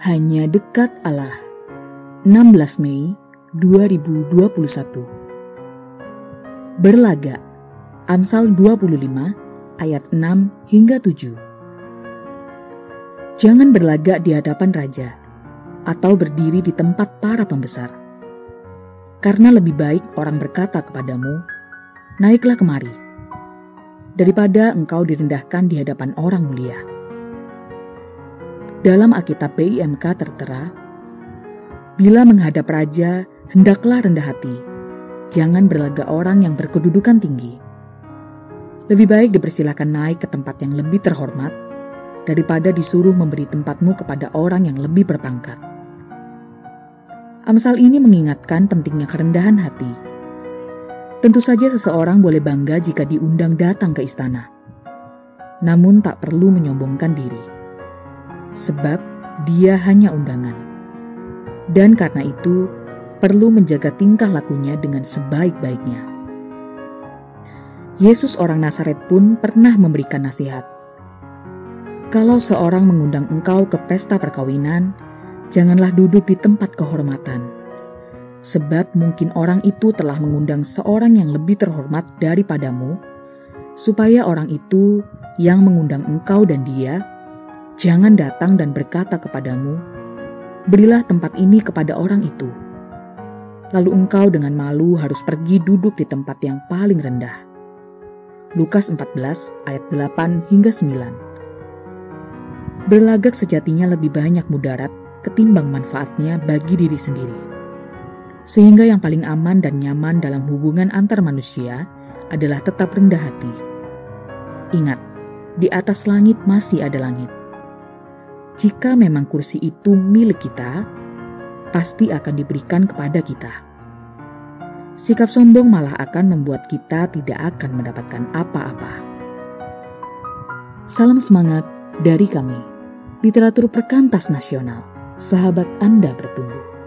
Hanya dekat Allah. 16 Mei 2021. Berlaga. Amsal 25 ayat 6 hingga 7. Jangan berlagak di hadapan raja atau berdiri di tempat para pembesar. Karena lebih baik orang berkata kepadamu, "Naiklah kemari," daripada engkau direndahkan di hadapan orang mulia. Dalam Alkitab BIMK tertera, bila menghadap raja, hendaklah rendah hati. Jangan berlagak orang yang berkedudukan tinggi. Lebih baik dipersilakan naik ke tempat yang lebih terhormat daripada disuruh memberi tempatmu kepada orang yang lebih berpangkat. Amsal ini mengingatkan pentingnya kerendahan hati. Tentu saja seseorang boleh bangga jika diundang datang ke istana. Namun tak perlu menyombongkan diri sebab dia hanya undangan. Dan karena itu, perlu menjaga tingkah lakunya dengan sebaik-baiknya. Yesus orang Nazaret pun pernah memberikan nasihat. Kalau seorang mengundang engkau ke pesta perkawinan, janganlah duduk di tempat kehormatan. Sebab mungkin orang itu telah mengundang seorang yang lebih terhormat daripadamu, supaya orang itu yang mengundang engkau dan dia jangan datang dan berkata kepadamu, "Berilah tempat ini kepada orang itu." Lalu engkau dengan malu harus pergi duduk di tempat yang paling rendah. Lukas 14 ayat 8 hingga 9. Berlagak sejatinya lebih banyak mudarat ketimbang manfaatnya bagi diri sendiri. Sehingga yang paling aman dan nyaman dalam hubungan antar manusia adalah tetap rendah hati. Ingat, di atas langit masih ada langit jika memang kursi itu milik kita, pasti akan diberikan kepada kita. Sikap sombong malah akan membuat kita tidak akan mendapatkan apa-apa. Salam semangat dari kami, literatur perkantas nasional, sahabat Anda bertumbuh.